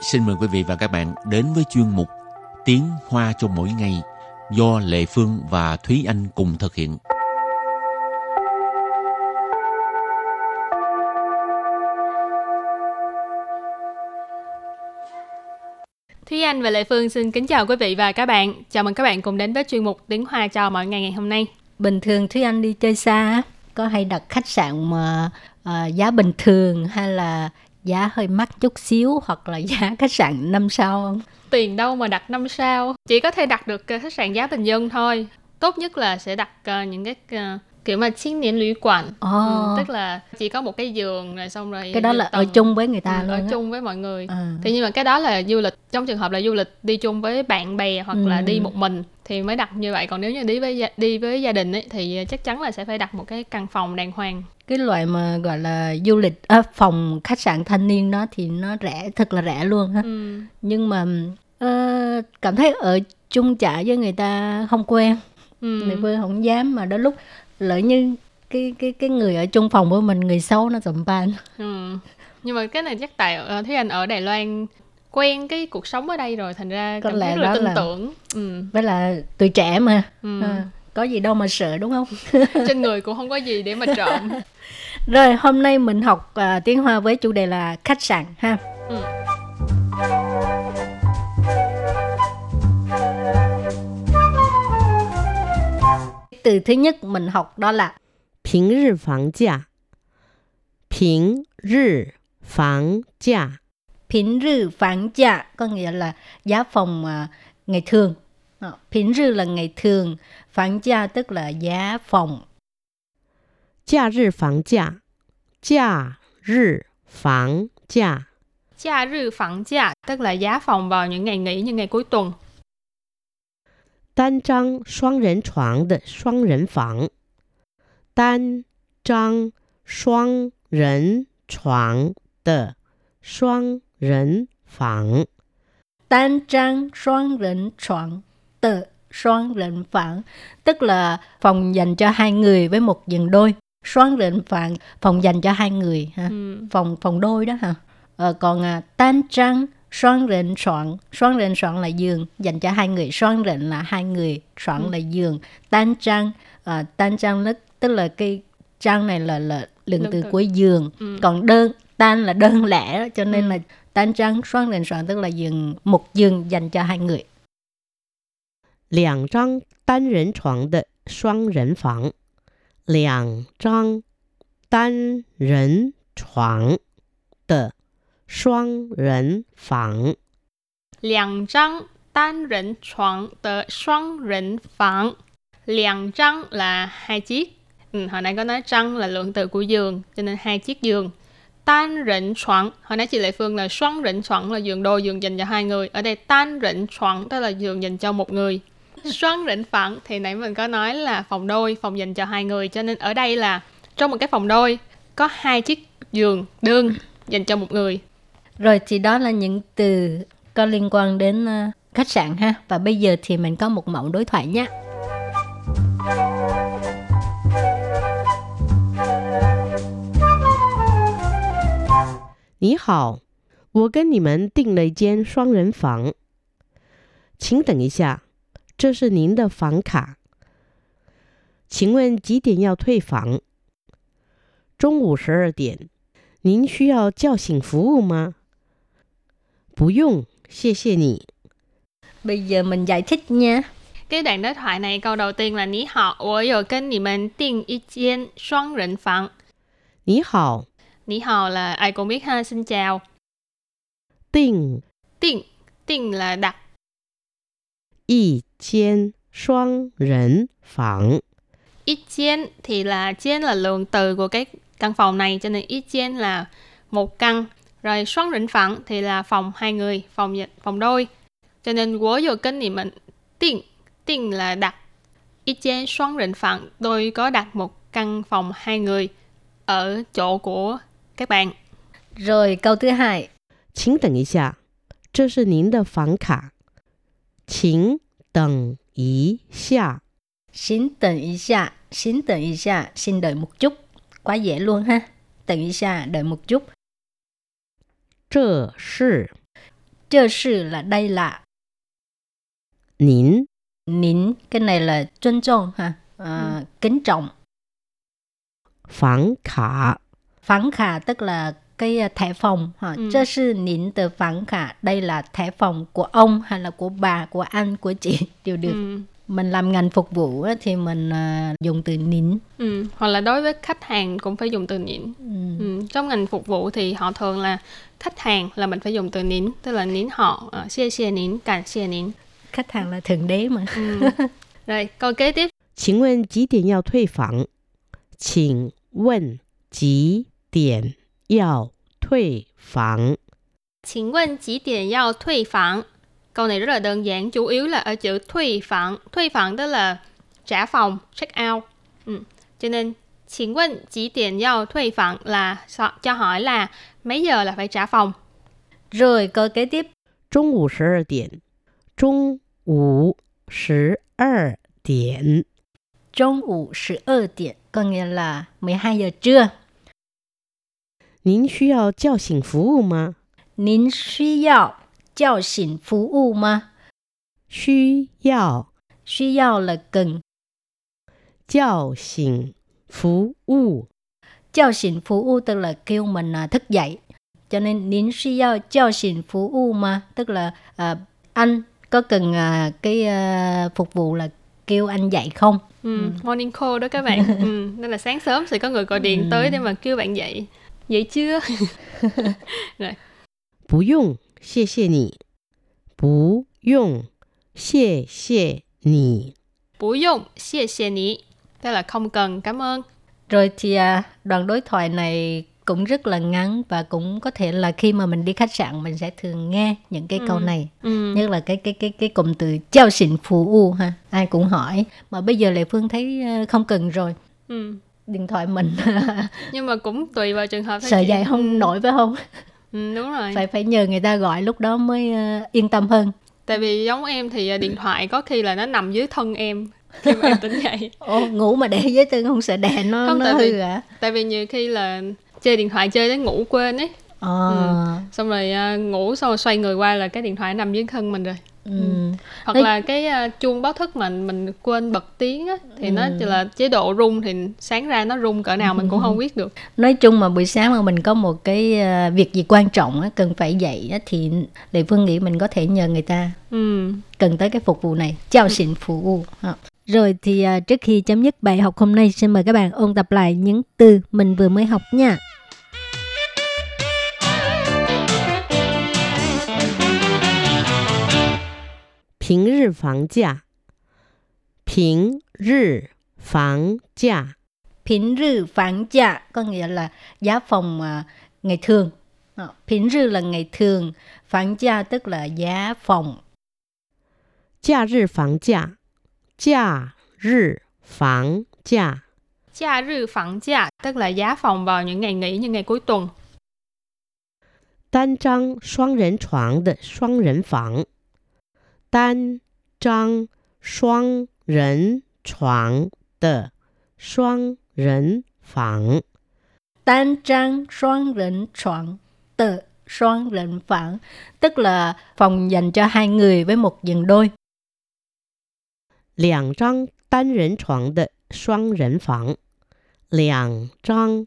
xin mời quý vị và các bạn đến với chuyên mục Tiếng Hoa cho mỗi ngày do Lệ Phương và Thúy Anh cùng thực hiện. Thúy Anh và Lệ Phương xin kính chào quý vị và các bạn. Chào mừng các bạn cùng đến với chuyên mục Tiếng Hoa cho mọi ngày ngày hôm nay. Bình thường Thúy Anh đi chơi xa có hay đặt khách sạn mà uh, giá bình thường hay là giá hơi mắc chút xíu hoặc là giá khách sạn 5 sao không? Tiền đâu mà đặt 5 sao, chỉ có thể đặt được khách sạn giá bình dân thôi. Tốt nhất là sẽ đặt uh, những cái uh, kiểu mà chiến niên lũy quản oh. ừ, tức là chỉ có một cái giường rồi xong rồi cái đó là tầng, ở chung với người ta ừ, luôn ở á. chung với mọi người à. thì nhưng mà cái đó là du lịch trong trường hợp là du lịch đi chung với bạn bè hoặc ừ. là đi một mình thì mới đặt như vậy còn nếu như đi với đi với gia đình ấy thì chắc chắn là sẽ phải đặt một cái căn phòng đàng hoàng cái loại mà gọi là du lịch à, phòng khách sạn thanh niên đó thì nó rẻ thật là rẻ luôn ha ừ. nhưng mà uh, cảm thấy ở chung trại với người ta không quen ừ. người phương không dám mà đến lúc lỡ như cái cái cái người ở chung phòng với mình người xấu nó sụm ban ừ. nhưng mà cái này chắc tại uh, thấy anh ở Đài Loan quen cái cuộc sống ở đây rồi thành ra có lẽ rất là tin là... tưởng ừ. với là tuổi trẻ mà ừ. à, có gì đâu mà sợ đúng không? Trên người cũng không có gì để mà trộm. Rồi hôm nay mình học uh, tiếng hoa với chủ đề là khách sạn ha? Ừ. từ thứ nhất mình học đó là Bình rì phẳng giá Bình rì phẳng giá Bình rì phẳng giá có nghĩa là giá phòng uh, ngày thường. Ờ. Bình rư là ngày thường, phẳng gia tức là giá phòng. Gia rư phẳng gia, gia rư phẳng gia. Gia rư phẳng gia tức là giá phòng vào những ngày nghỉ, những ngày cuối tuần. Đan trang, xoang rần tự xoan lệnh phản tức là phòng dành cho hai người với một giường đôi. Xoan lệnh phản phòng dành cho hai người ha? Ừ. phòng phòng đôi đó hả ờ, còn à, tan trăng xoan lệnh soạn. Xoan lệnh soạn là giường dành cho hai người. Xoan lệnh là hai người soạn ừ. là giường. Tan trăng à, tan trăng nó tức là cái trang này là là lượng từ cuối giường. Ừ. còn đơn tan là đơn lẻ cho nên ừ. là tan trăng xoan lệnh soạn tức là giường một giường dành cho hai người. 两张单人床的双人房，两张单人床的双人房，两张单人床的双人房，两张 là hai chiếc. Ừ, hồi nãy có nói trăng là lượng từ của giường, cho nên hai chiếc giường. Tan rịnh choáng, hồi nãy chị Lệ Phương là xoắn rịnh choáng là giường đôi, giường dành cho hai người. Ở đây tan rịnh choáng tức là giường dành cho một người. 双 rỉnh phẳng thì nãy mình có nói là phòng đôi, phòng dành cho hai người cho nên ở đây là trong một cái phòng đôi có hai chiếc giường đơn dành cho một người. Rồi thì đó là những từ có liên quan đến ờ, khách sạn ha. Và bây giờ thì mình có một mẫu đối thoại nhé. Nǐ hǎo, wǒ gén nǐ men dìng le jián shuāng rén fǎng. Qǐng dèng yī xià. 这是您的房卡。请问几点要退房？中午十二点。您需要叫醒服务吗？不用，谢谢你。Bây giờ mình giải thích nha. Cái đoạn đối thoại này câu đầu tiên là Ní hào, 我有跟你们订一间双人房。你好。Ní hào là ai cũng biết ha, xin chào.订.订.订là đặt. 一间双人房。一间 thì là 间 là lượng từ của cái căn phòng này cho nên ít chen là một căn rồi xoắn rỉnh phẳng thì là phòng hai người phòng phòng đôi cho nên của vô kênh thì mình tiền tiền là đặt ít chen xoắn rỉnh phẳng tôi có đặt một căn phòng hai người ở chỗ của các bạn rồi câu thứ hai 请等一下，这是您的房卡。 请等一下。请等一下，请等一下，xin đợi một chút quá dễ luôn ha.等一下, đợi một chút. 这是 这是 là đây là 您 nín cái này là tôn trọng ha à, kính trọng 房卡 phán khả tức là cái à, thẻ phòng ha Ừ.这是您的房卡đây là thẻ phòng của ông hay là của bà của anh của chị đều được Ừ. mình làm ngành phục vụ á, thì mình à, dùng từ nín Ừ. hoặc là đối với khách hàng cũng phải dùng từ nín ừ. ừ. trong ngành phục vụ thì họ thường là khách hàng là mình phải dùng từ nín tức là nín họ uh, xie xie nín cảm xie nín khách hàng là thượng đế mà ừ. rồi câu kế tiếp 请问几点要退房？请问几点 要退房？ 请问几点要退房? Câu này rất là đơn giản, chủ yếu là ở chữ thuê phẳng. Thuê phẳng tức là trả phòng, check out. Ừ. Cho nên,请问几点要退房 là so- cho hỏi là mấy giờ là phải trả phòng. rồi câu kế tiếp 中午十二点。中午十二点。 中午十二点 có nghĩa là 12 giờ trưa 您需要叫醒服务吗？您需要叫醒服务吗需要需要 là cần 叫醒服务。 叫醒服务 tức là kêu mình à, thức dậy cho nên nín suy giao 叫醒服务 mà tức là à, anh có cần à, cái à, phục vụ là kêu anh dậy không Ừ. Morning call đó các bạn. ừ. Nên là sáng sớm sẽ có người gọi điện tới để mà kêu bạn dậy. Dậy chưa? 不用，谢谢你。不用，谢谢你。 Bú dụng, xie xie ní. Tức là không cần, cảm ơn. rồi thì à, đoạn đối thoại này cũng rất là ngắn và cũng có thể là khi mà mình đi khách sạn mình sẽ thường nghe những cái câu này Ừ. nhất là cái cái cái cái cụm từ giao xịn phù u ha ai cũng hỏi mà bây giờ lệ phương thấy ờ, không cần rồi Ừ. điện thoại mình Nhưng mà cũng tùy vào trường hợp sợ dạy không Ừ. nổi phải không Ừ, đúng rồi. phải phải nhờ người ta gọi lúc đó mới ờ, yên tâm hơn Tại vì giống em thì à, điện thoại có khi là nó nằm dưới thân em khi mà em tỉnh dậy. Ồ, ngủ mà để với tư không sợ đè nó Không, nó tại hư vì- à Tại vì nhiều khi là chơi điện thoại chơi đến ngủ quên ấy. ờ Xong rồi à, ngủ xong rồi xoay người qua là cái điện thoại nằm dưới thân mình rồi. Ừ. Hoặc Thế- là cái à, chuông báo thức mình mình quên bật tiếng á thì nó Ừ. chỉ là chế độ rung thì sáng ra nó rung cỡ nào mình cũng không biết được. nói chung mà buổi sáng mà mình có một cái ờ, việc gì quan trọng á, cần phải dậy á, thì lệ phương nghĩ mình có thể nhờ người ta Ừ. cần tới cái phục vụ này giao xịn phục vụ Ha. rồi thì à, trước khi chấm dứt bài học hôm nay xin mời các bạn ôn tập lại những từ mình vừa mới học nha 平日房价，平日房价， Phiến rư phán giá có nghĩa là giá phòng à, ngày thường. Ờ, Phiến rư là ngày thường, phán giá tức là giá phòng. 假日房价，假日房价， Cha rư phẳng giá tức là giá phòng vào những ngày nghỉ như ngày cuối tuần. 单张双人床的双人房， 单张双人床的双人房， Tan trang xoan rỉnh choạng tờ xoan rỉnh phẳng tức là phòng dành cho hai người với một giường đôi. 两张单人床的双人房，两张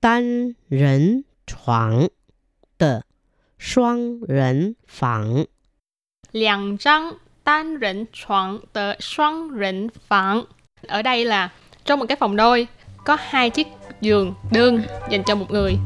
单人床的双人房。 Liang trang tan rỉnh choạng tờ xoang rỉnh phẳng. Ở đây là trong một cái phòng đôi có hai chiếc giường đơn dành cho một người.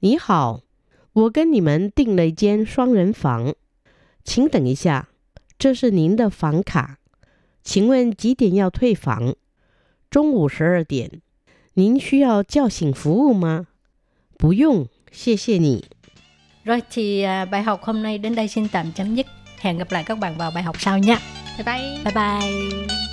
你好，我跟你们订了一间双人房，请等一下，这是您的房卡。请问几点要退房？中午十二点。您需要叫醒服务吗？不用，谢谢你。 Rồi thì à, bài học hôm nay đến đây xin tạm chấm dứt. Hẹn gặp lại các bạn vào bài học sau nha. Bye bye. Bye bye.